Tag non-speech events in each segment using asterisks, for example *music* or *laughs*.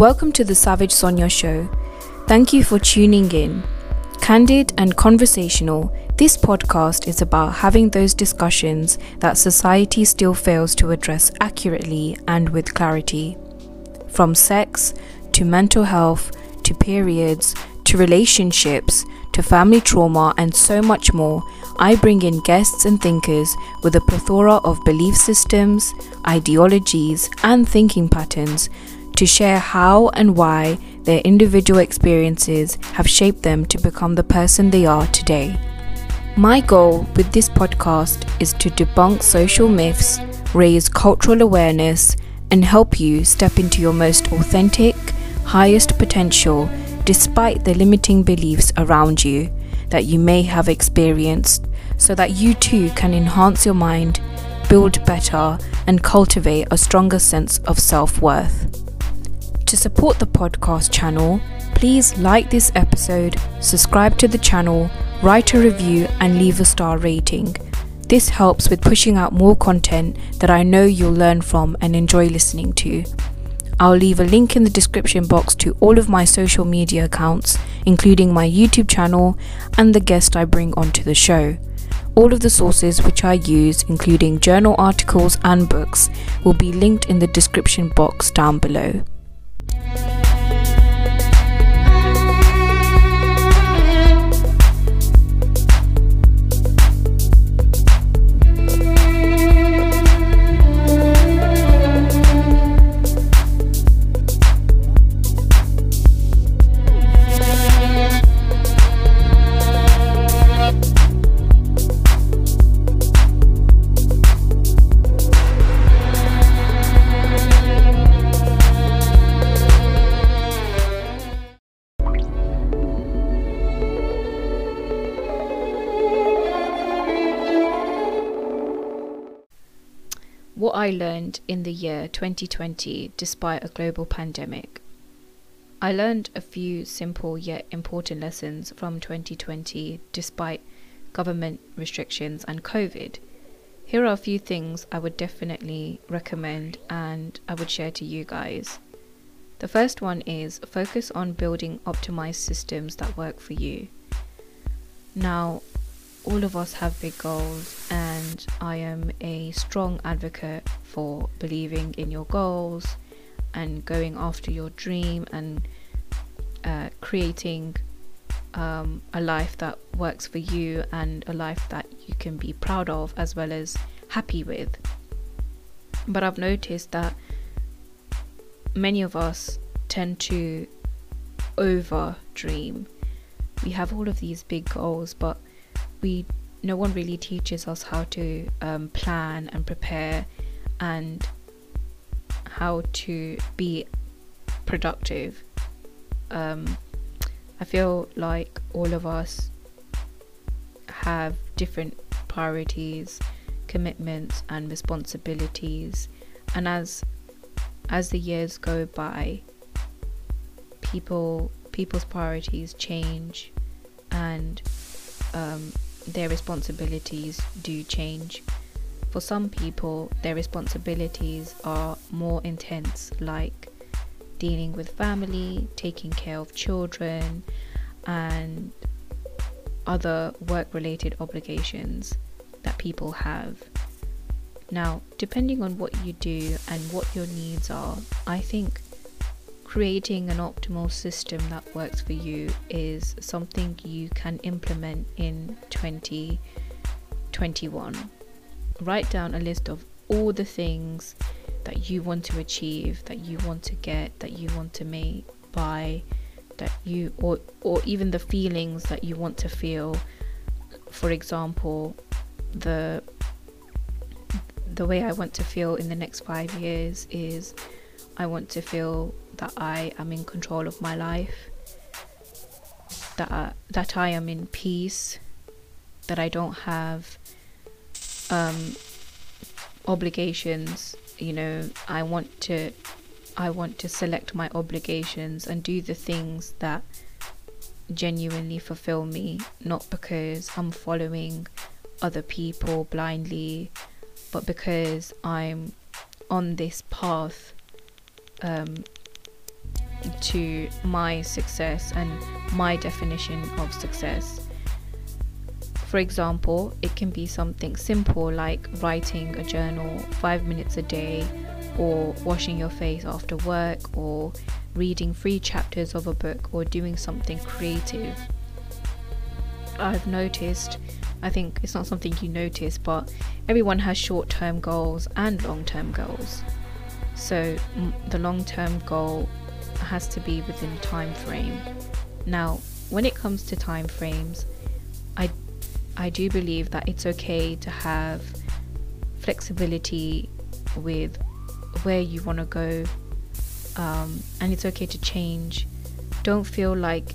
Welcome to the Savage Sonya Show. Thank you for tuning in. Candid and conversational, this podcast is about having those discussions that society still fails to address accurately and with clarity. From sex to mental health to periods to relationships to family trauma and so much more, I bring in guests and thinkers with a plethora of belief systems, ideologies, and thinking patterns to share how and why their individual experiences have shaped them to become the person they are today. My goal with this podcast is to debunk social myths, raise cultural awareness, and help you step into your most authentic, highest potential despite the limiting beliefs around you that you may have experienced, so that you too can enhance your mind, build better, and cultivate a stronger sense of self worth. To support the podcast channel, please like this episode, subscribe to the channel, write a review, and leave a star rating. This helps with pushing out more content that I know you'll learn from and enjoy listening to. I'll leave a link in the description box to all of my social media accounts, including my YouTube channel and the guest I bring onto the show. All of the sources which I use, including journal articles and books, will be linked in the description box down below. What I learned in the year 2020 despite a global pandemic. I learned a few simple yet important lessons from 2020 despite government restrictions and COVID. Here are a few things I would definitely recommend and I would share to you guys. The first one is focus on building optimized systems that work for you. Now, all of us have big goals, and I am a strong advocate for believing in your goals and going after your dream and uh, creating um, a life that works for you and a life that you can be proud of as well as happy with. But I've noticed that many of us tend to over dream. We have all of these big goals, but we no one really teaches us how to um, plan and prepare and how to be productive. Um, I feel like all of us have different priorities, commitments, and responsibilities, and as as the years go by, people people's priorities change, and um, their responsibilities do change. For some people, their responsibilities are more intense, like dealing with family, taking care of children, and other work related obligations that people have. Now, depending on what you do and what your needs are, I think creating an optimal system that works for you is something you can implement in 2021. Write down a list of all the things that you want to achieve, that you want to get, that you want to make, buy, that you or or even the feelings that you want to feel. For example, the the way I want to feel in the next 5 years is I want to feel that I am in control of my life, that I, that I am in peace, that I don't have um, obligations. You know, I want to I want to select my obligations and do the things that genuinely fulfill me, not because I'm following other people blindly, but because I'm on this path um, to my success and my definition of success. For example, it can be something simple like writing a journal five minutes a day, or washing your face after work, or reading three chapters of a book, or doing something creative. I've noticed, I think it's not something you notice, but everyone has short term goals and long term goals. So the long term goal has to be within time frame. Now, when it comes to time frames, I I do believe that it's okay to have flexibility with where you want to go, um, and it's okay to change. Don't feel like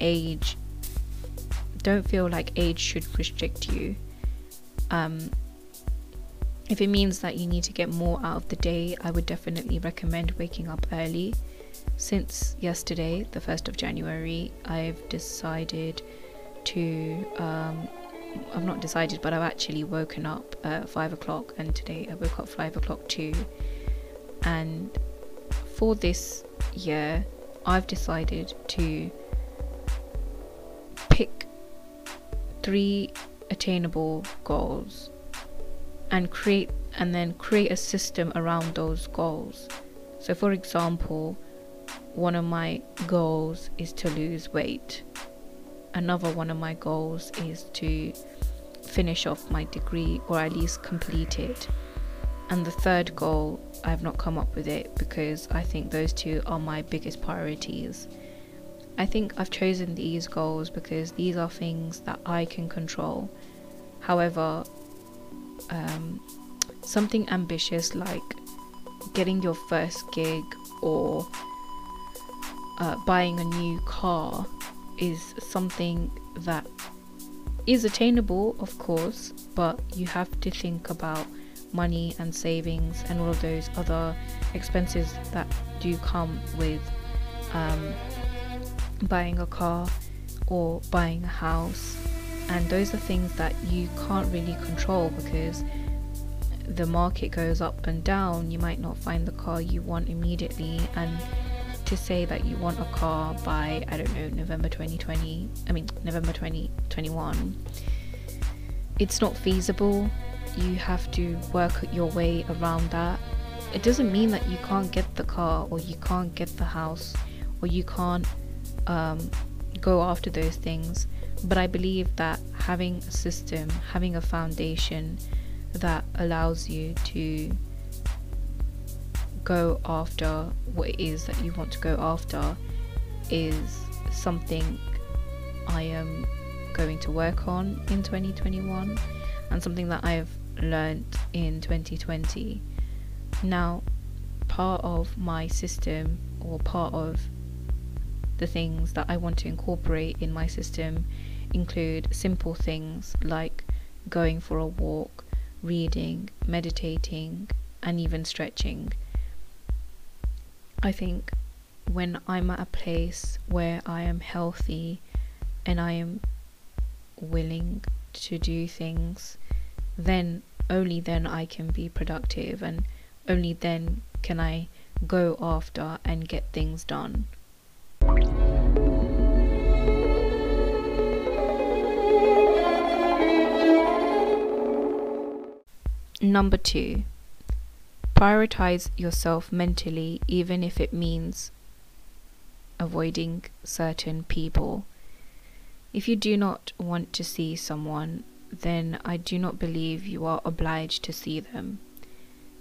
age. Don't feel like age should restrict you. Um, if it means that you need to get more out of the day, I would definitely recommend waking up early. Since yesterday, the 1st of January, I've decided to. Um, I've not decided, but I've actually woken up at 5 o'clock, and today I woke up 5 o'clock too. And for this year, I've decided to pick three attainable goals and create and then create a system around those goals. So for example, one of my goals is to lose weight. Another one of my goals is to finish off my degree or at least complete it. And the third goal, I have not come up with it because I think those two are my biggest priorities. I think I've chosen these goals because these are things that I can control. However, um, something ambitious like getting your first gig or uh, buying a new car is something that is attainable, of course, but you have to think about money and savings and all of those other expenses that do come with um, buying a car or buying a house. And those are things that you can't really control because the market goes up and down. You might not find the car you want immediately and to say that you want a car by i don't know november 2020 i mean november 2021 it's not feasible. You have to work your way around that. It doesn't mean that you can't get the car or you can't get the house or you can't um, go after those things but I believe that having a system, having a foundation that allows you to go after what it is that you want to go after is something I am going to work on in 2021 and something that I have learned in 2020. Now, part of my system or part of the things that I want to incorporate in my system include simple things like going for a walk, reading, meditating, and even stretching. I think when I'm at a place where I am healthy and I am willing to do things, then only then I can be productive and only then can I go after and get things done. Number two, prioritize yourself mentally, even if it means avoiding certain people. If you do not want to see someone, then I do not believe you are obliged to see them.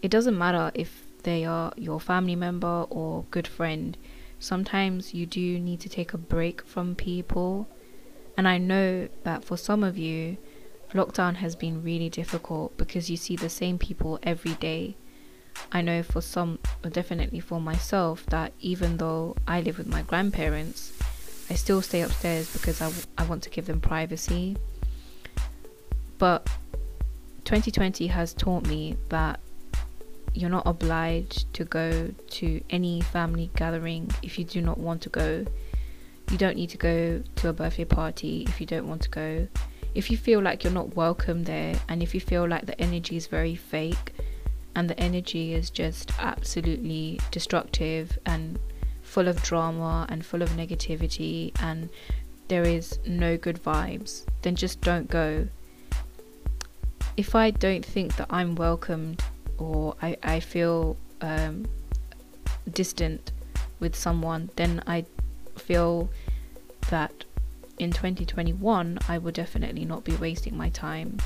It doesn't matter if they are your family member or good friend. Sometimes you do need to take a break from people. And I know that for some of you, lockdown has been really difficult because you see the same people every day. I know for some, definitely for myself, that even though I live with my grandparents, I still stay upstairs because I, I want to give them privacy. But 2020 has taught me that you're not obliged to go to any family gathering if you do not want to go. You don't need to go to a birthday party if you don't want to go if you feel like you're not welcome there and if you feel like the energy is very fake and the energy is just absolutely destructive and full of drama and full of negativity and there is no good vibes, then just don't go. If I don't think that I'm welcomed or I, I feel um, distant with someone, then I feel that in 2021 I would definitely not be wasting my time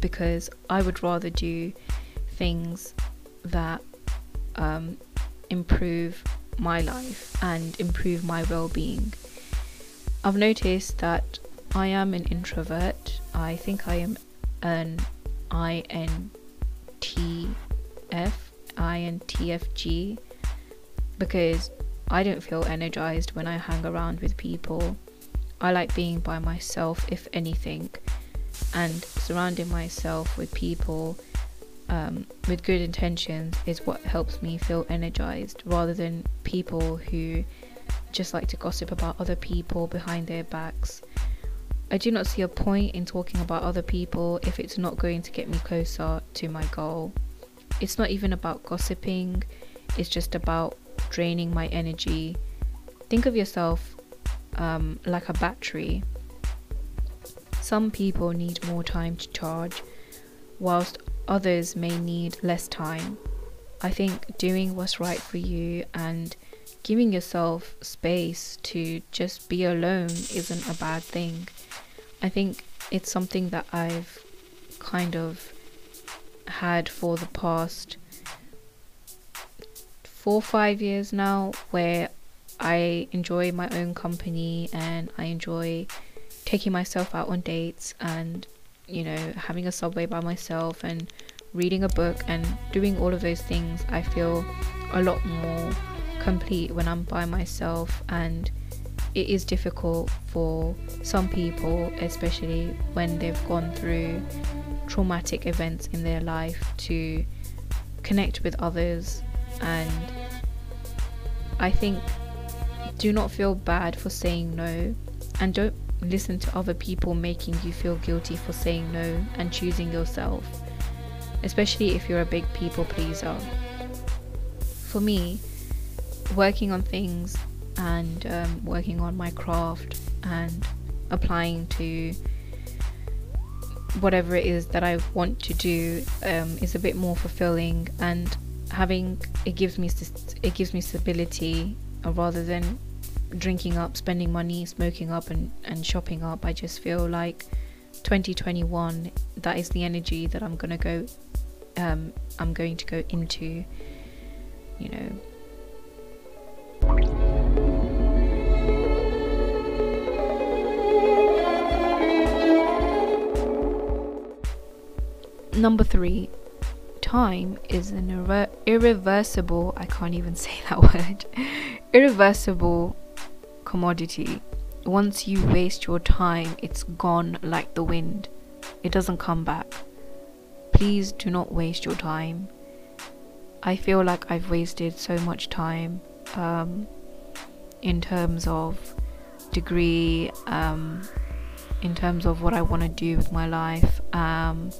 because I would rather do things that um, improve my life and improve my well being. I've noticed that I am an introvert. I think I am an INTF, INTFG, because I don't feel energized when I hang around with people. I like being by myself, if anything, and surrounding myself with people um, with good intentions is what helps me feel energized rather than people who just like to gossip about other people behind their backs. I do not see a point in talking about other people if it's not going to get me closer to my goal. It's not even about gossiping, it's just about draining my energy. Think of yourself um, like a battery. Some people need more time to charge, whilst others may need less time. I think doing what's right for you and giving yourself space to just be alone isn't a bad thing. I think it's something that I've kind of had for the past four or five years now where I enjoy my own company and I enjoy taking myself out on dates and you know, having a subway by myself and reading a book and doing all of those things, I feel a lot more complete when I'm by myself. And it is difficult for some people, especially when they've gone through traumatic events in their life, to connect with others. And I think do not feel bad for saying no and don't listen to other people making you feel guilty for saying no and choosing yourself, especially if you're a big people pleaser. For me, working on things and um, working on my craft and applying to whatever it is that I want to do um, is a bit more fulfilling and having it gives me it gives me stability rather than drinking up, spending money, smoking up, and, and shopping up. I just feel like 2021, that is the energy that I'm gonna go, um, I'm going to go into, you know. Number three, time is an irre- irreversible, I can't even *laughs* say that word, irreversible commodity. Once you waste your time, it's gone like the wind. It doesn't come back. Please do not waste your time. I feel like I've wasted so much time um, in terms of degree, um, in terms of what I want to do with my life, um,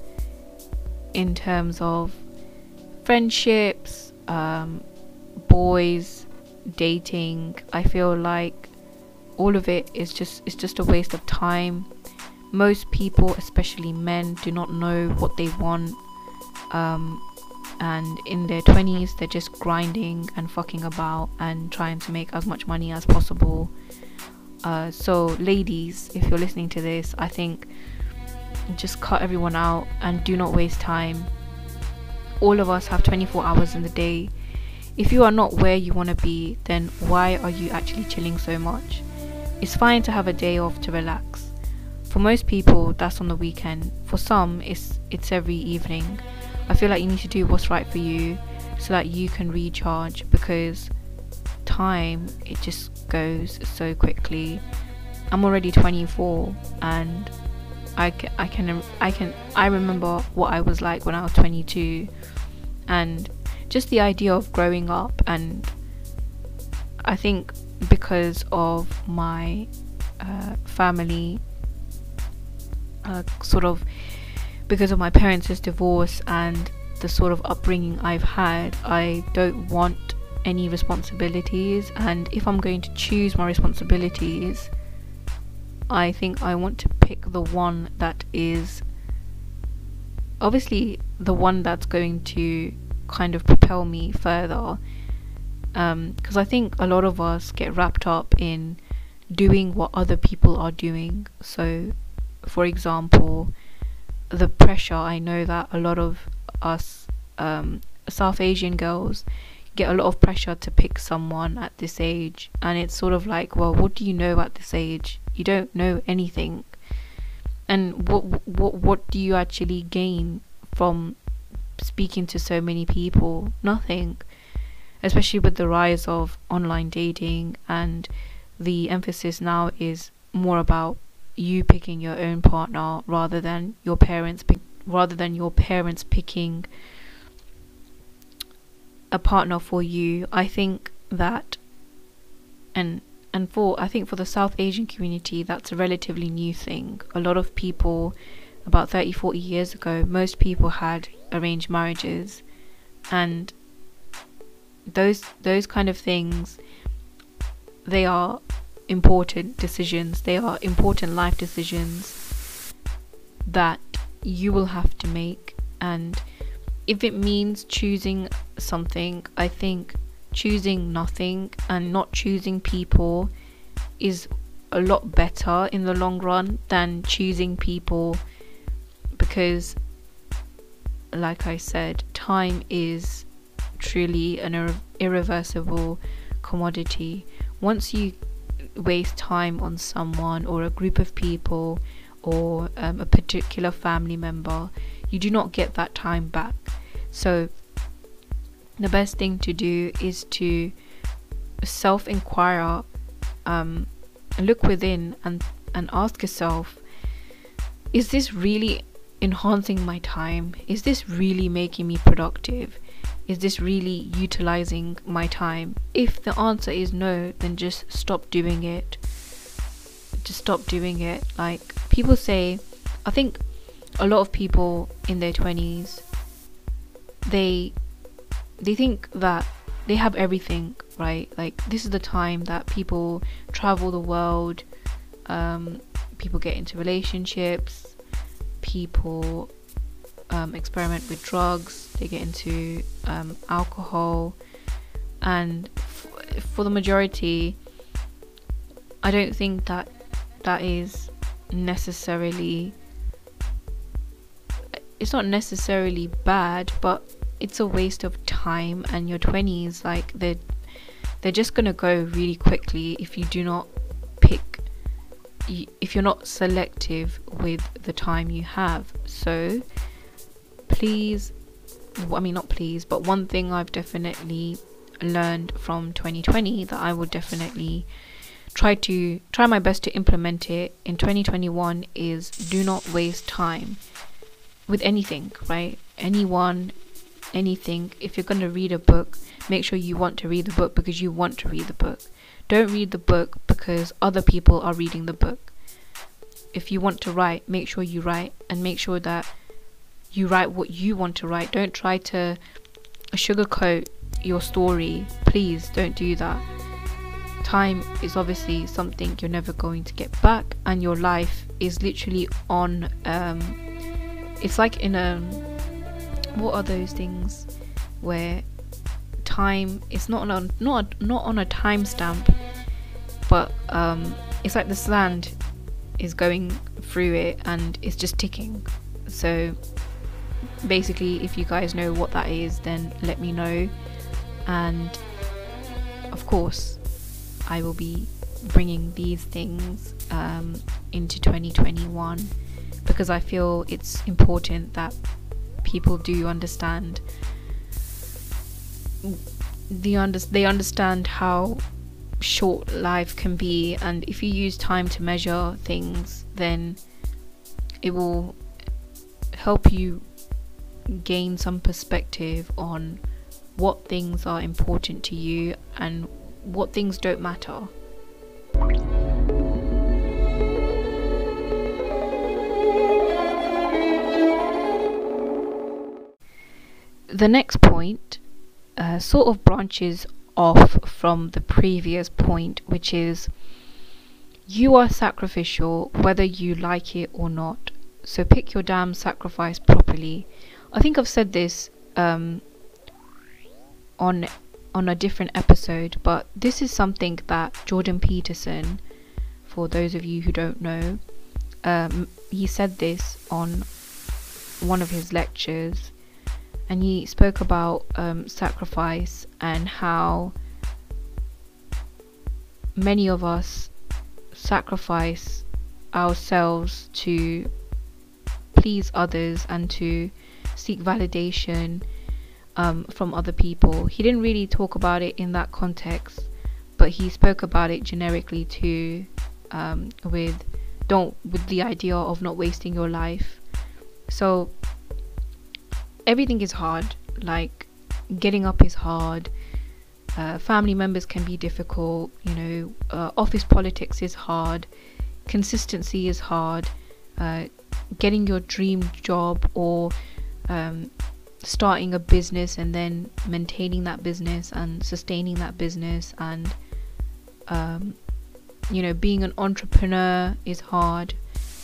in terms of friendships, um, boys, dating. I feel like all of it is just it's just a waste of time. Most people especially men do not know what they want um, and in their 20s they're just grinding and fucking about and trying to make as much money as possible. Uh, so ladies if you're listening to this i think just cut everyone out and do not waste time. All of us have 24 hours in the day. If you are not where you want to be then why are you actually chilling so much it's fine to have a day off to relax. For most people, that's on the weekend. For some, it's it's every evening. I feel like you need to do what's right for you so that you can recharge because time it just goes so quickly. I'm already 24 and I can, I can I can I remember what I was like when I was 22 and just the idea of growing up and I think because of my uh, family, uh, sort of because of my parents' divorce and the sort of upbringing I've had, I don't want any responsibilities, and if I'm going to choose my responsibilities, I think I want to pick the one that is obviously the one that's going to kind of propel me further. Because um, I think a lot of us get wrapped up in doing what other people are doing. So, for example, the pressure I know that a lot of us um, South Asian girls get a lot of pressure to pick someone at this age, and it's sort of like, well, what do you know at this age? You don't know anything, and what what what do you actually gain from speaking to so many people? Nothing, especially with the rise of online dating, and the emphasis now is more about you picking your own partner rather than your parents pick, rather than your parents picking a partner for you, I think that and and for I think for the South Asian community that's a relatively new thing. A lot of people about 30 40 years ago, most people had arranged marriages and those those kind of things they are important decisions. They are important life decisions that you will have to make and if it means choosing something, I think choosing nothing and not choosing people is a lot better in the long run than choosing people because like I said, time is truly an irre- irreversible commodity. Once you waste time on someone or a group of people or um, a particular family member, you do not get that time back. So, the best thing to do is to self inquire, um, look within, and, and ask yourself is this really enhancing my time? Is this really making me productive? Is this really utilizing my time? If the answer is no, then just stop doing it. Just stop doing it. Like people say, I think a lot of people in their 20s they they think that they have everything right like this is the time that people travel the world um, people get into relationships people um, experiment with drugs they get into um, alcohol and f- for the majority i don't think that that is necessarily it's not necessarily bad, but it's a waste of time and your 20s like they're they're just to go really quickly if you do not pick if you're not selective with the time you have. So please I mean not please, but one thing I've definitely learned from 2020 that I will definitely try to try my best to implement it in 2021 is do not waste time with anything, right? Anyone, anything. If you're going to read a book, make sure you want to read the book because you want to read the book. Don't read the book because other people are reading the book. If you want to write, make sure you write and make sure that you write what you want to write. Don't try to sugarcoat your story. Please don't do that. Time is obviously something you're never going to get back, and your life is literally on um, it's like in a what are those things where time it's not on a, not not on a timestamp but um it's like the sand is going through it and it's just ticking so basically if you guys know what that is then let me know. And of course I will be bringing these things um, into 2021 because I feel it's important that people do understand the under- they understand how short life can be. And if you use time to measure things then it will help you gain some perspective on what things are important to you and what things don't matter. the next point uh, sort of branches off from the previous point, which is you are sacrificial whether you like it or not. So pick your damn sacrifice properly. I think I've said this um, on on a different episode, but this is something that Jordan Peterson, for those of you who don't know, um, he said this on one of his lectures, and he spoke about um, sacrifice and how many of us sacrifice ourselves to please others and to seek validation um, from other people. He didn't really talk about it in that context, but he spoke about it generically too, um, with don't with the idea of not wasting your life. So everything is hard. Like getting up is hard. Uh, family members can be difficult. You know, uh, office politics is hard. Consistency is hard. Uh, getting your dream job or um, starting a business and then maintaining that business and sustaining that business and um, you know being an entrepreneur is hard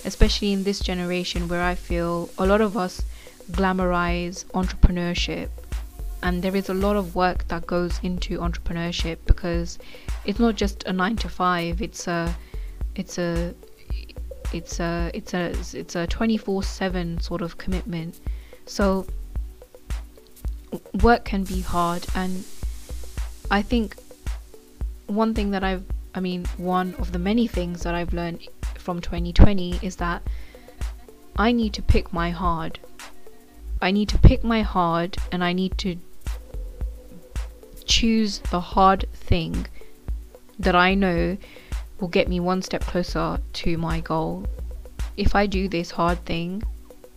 especially in this generation where i feel a lot of us glamorize entrepreneurship. And there is a lot of work that goes into entrepreneurship because it's not just a 9 to 5 it's a it's a it's a it's a it's a 24/7 sort of commitment so work can be hard and I think one thing that I've I mean one of the many things that I've learned from 2020 is that I need to pick my hard. I need to pick my hard and I need to choose the hard thing that I know will get me one step closer to my goal. If I do this hard thing,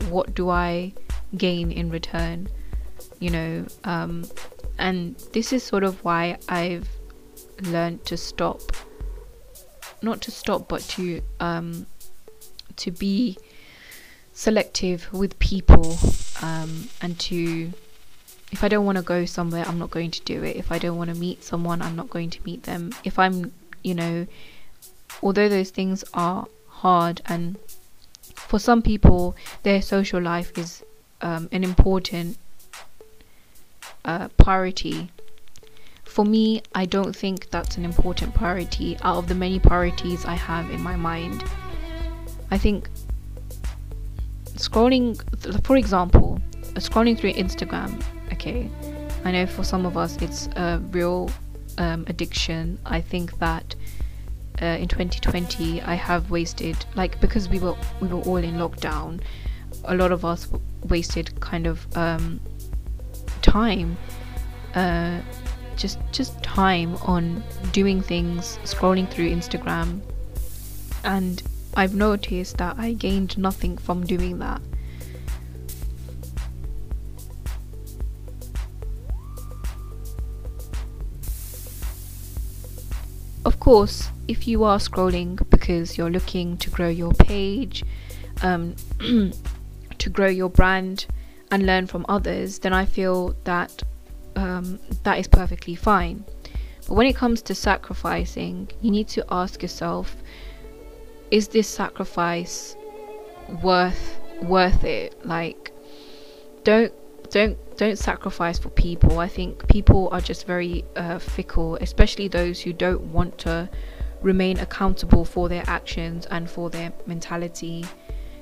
what do I gain in return? you know um, and this is sort of why i've learned to stop not to stop but to um, to be selective with people um, and to if i don't want to go somewhere i'm not going to do it if i don't want to meet someone i'm not going to meet them if i'm you know although those things are hard and for some people their social life is um, an important uh, priority. For me, I don't think that's an important priority out of the many priorities I have in my mind. I think scrolling, for example, scrolling through Instagram, okay, I know for some of us it's a real um, addiction. I think that uh, in 2020 I have wasted, like, because we were we were all in lockdown, a lot of us wasted kind of um, time uh, just just time on doing things scrolling through instagram. And i've noticed that i gained nothing from doing that. Of course if you are scrolling because you're looking to grow your page um, *clears throat* to grow your brand and learn from others, then I feel that um, that is perfectly fine. But when it comes to sacrificing, you need to ask yourself: Is this sacrifice worth worth it? Like, don't don't don't sacrifice for people. I think people are just very uh, fickle, especially those who don't want to remain accountable for their actions and for their mentality.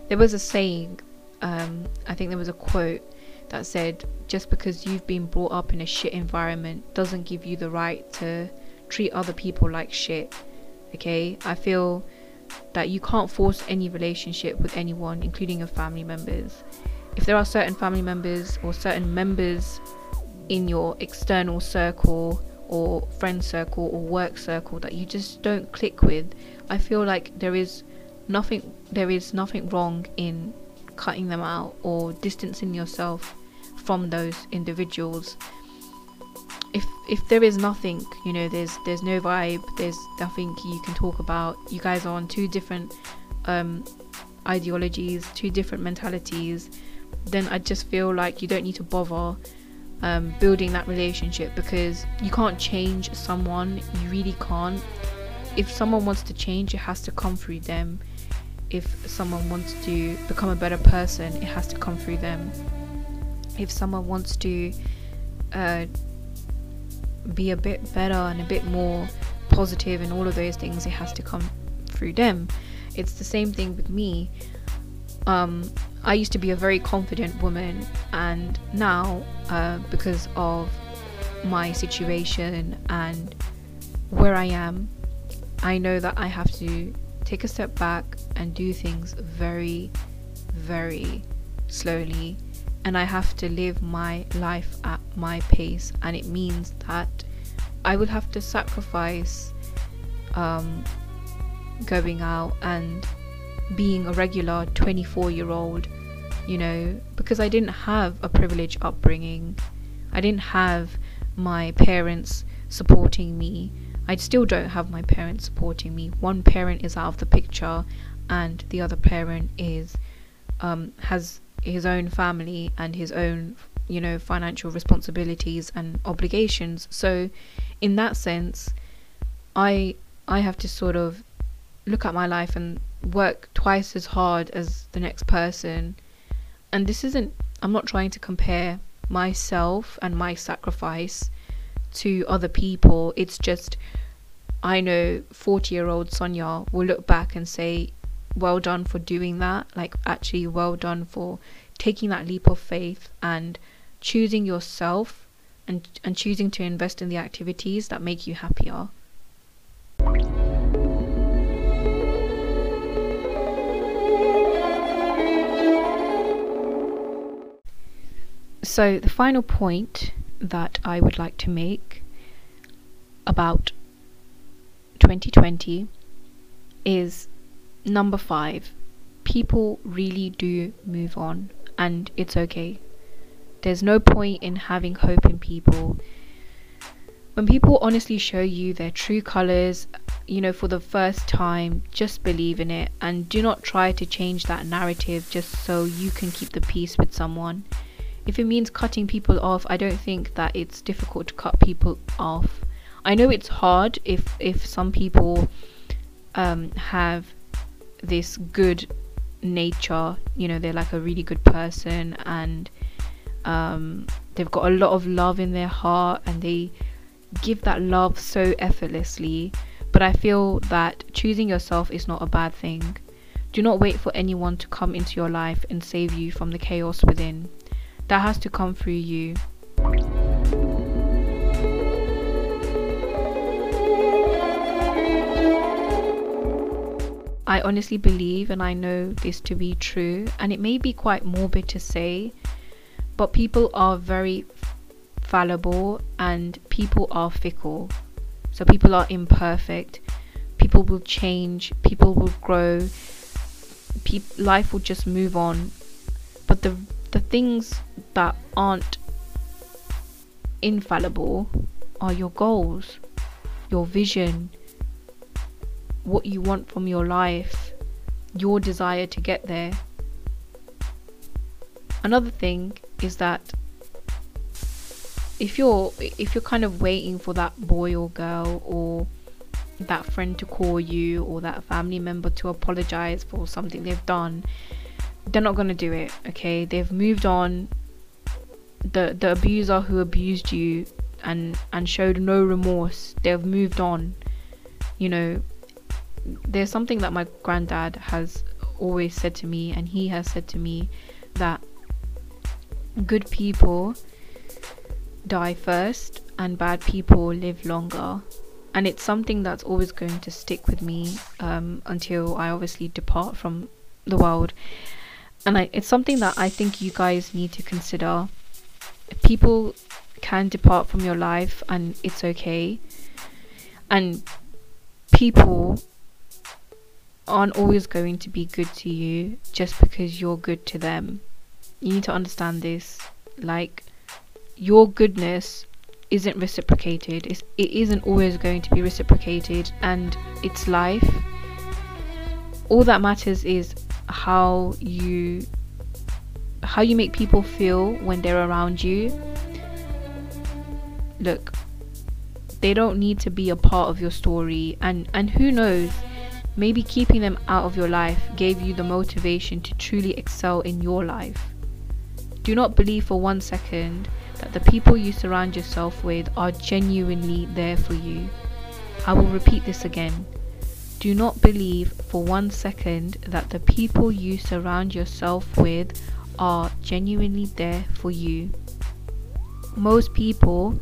There was a saying um, I think there was a quote that said, just because you've been brought up in a shit environment doesn't give you the right to treat other people like shit. Okay? I feel that you can't force any relationship with anyone, including your family members. If there are certain family members or certain members in your external circle or friend circle or work circle that you just don't click with, I feel like there is nothing there is nothing wrong in cutting them out or distancing yourself from those individuals. If if there is nothing you know there's there's no vibe there's nothing you can talk about. You guys are on two different um, ideologies two different mentalities. Then i just feel like you don't need to bother um, building that relationship because you can't change someone. You really can't. If someone wants to change it has to come through them if someone wants to become a better person it has to come through them if someone wants to uh, be a bit better and a bit more positive and all of those things, it has to come through them. It's the same thing with me. Um, I used to be a very confident woman, and now, uh, because of my situation and where I am, I know that I have to take a step back and do things very, very slowly and I have to live my life at my pace, and it means that I will have to sacrifice um, going out and being a regular 24 year old, you know, because I didn't have a privileged upbringing. I didn't have my parents supporting me. I still don't have my parents supporting me. One parent is out of the picture, and the other parent is um, has his own family and his own you know financial responsibilities and obligations. So in that sense i i have to sort of look at my life and work twice as hard as the next person. And this isn't i'm not trying to compare myself and my sacrifice to other people. It's just i know 40 year old sonya will look back and say well done for doing that. Like actually well done for taking that leap of faith and choosing yourself and and choosing to invest in the activities that make you happier. So the final point that I would like to make about 2020 is number five, people really do move on, and it's okay. There's no point in having hope in people. When people honestly show you their true colors, you know, for the first time, just believe in it and do not try to change that narrative just so you can keep the peace with someone. If it means cutting people off, I don't think that it's difficult to cut people off. I know it's hard if if some people um, have this good nature you know they're like a really good person and um, they've got a lot of love in their heart and they give that love so effortlessly. But i feel that choosing yourself is not a bad thing. Do not wait for anyone to come into your life and save you from the chaos within. That has to come through you I honestly believe and I know this to be true, and it may be quite morbid to say, but people are very fallible and people are fickle. So people are imperfect. People will change, people will grow. Pe- life will just move on. But the the things that aren't infallible are your goals, your vision, what you want from your life, your desire to get there. Another thing is that if you're if you're kind of waiting for that boy or girl or that friend to call you or that family member to apologize for something they've done, they're not going to do it, okay? They've moved on. The the abuser who abused you and and showed no remorse, they've moved on. You know, there's something that my granddad has always said to me, and he has said to me that good people die first and bad people live longer. And it's something that's always going to stick with me um, until I obviously depart from the world. And I, it's something that I think you guys need to consider. People can depart from your life and it's okay. And people aren't always going to be good to you just because you're good to them. You need to understand this. Like, your goodness isn't reciprocated. It's, it isn't always going to be reciprocated, and it's life. All that matters is how you how you make people feel when they're around you look, they don't need to be a part of your story and and who knows maybe keeping them out of your life gave you the motivation to truly excel in your life. Do not believe for one second that the people you surround yourself with are genuinely there for you. I will repeat this again. Do not believe for one second that the people you surround yourself with are genuinely there for you. Most people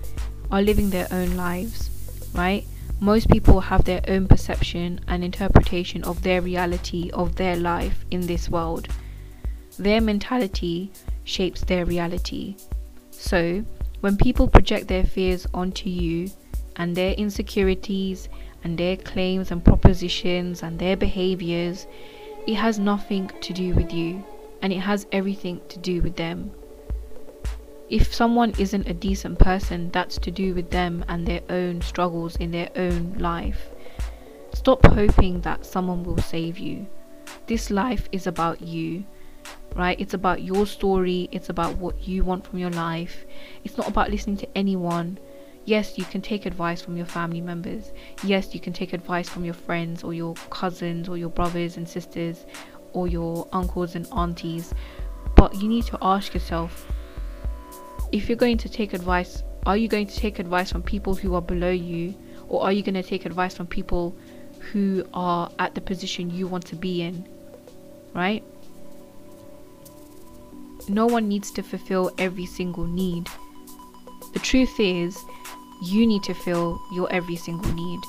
are living their own lives, right? Most people have their own perception and interpretation of their reality, of their life in this world. Their mentality shapes their reality. So, when people project their fears onto you and their insecurities and their claims and propositions and their behaviors, it has nothing to do with you and it has everything to do with them if someone isn't a decent person, that's to do with them and their own struggles in their own life. Stop hoping that someone will save you. This life is about you, right? It's about your story, it's about what you want from your life. It's not about listening to anyone. Yes, you can take advice from your family members. Yes, you can take advice from your friends or your cousins or your brothers and sisters or your uncles and aunties. But you need to ask yourself if you're going to take advice, are you going to take advice from people who are below you, or are you going to take advice from people who are at the position you want to be in? Right? No one needs to fulfill every single need. The truth is, you need to fill your every single need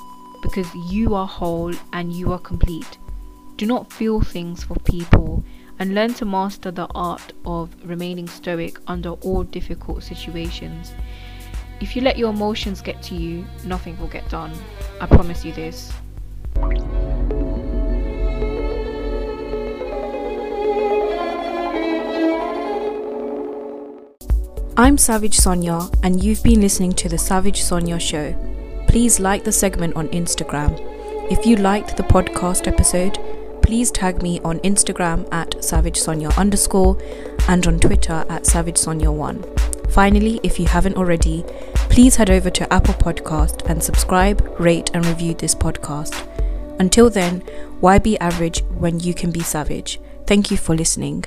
because you are whole and you are complete. Do not feel things for people and learn to master the art of remaining stoic under all difficult situations. If you let your emotions get to you, nothing will get done. I promise you this. I'm Savage Sonya, and you've been listening to The Savage Sonya Show. Please like the segment on Instagram. If you liked the podcast episode, please tag me on Instagram at Savage Sonya underscore and on Twitter at Savage Sonya1. Finally, if you haven't already, please head over to Apple Podcast and subscribe, rate, and review this podcast. Until then, why be average when you can be savage? Thank you for listening.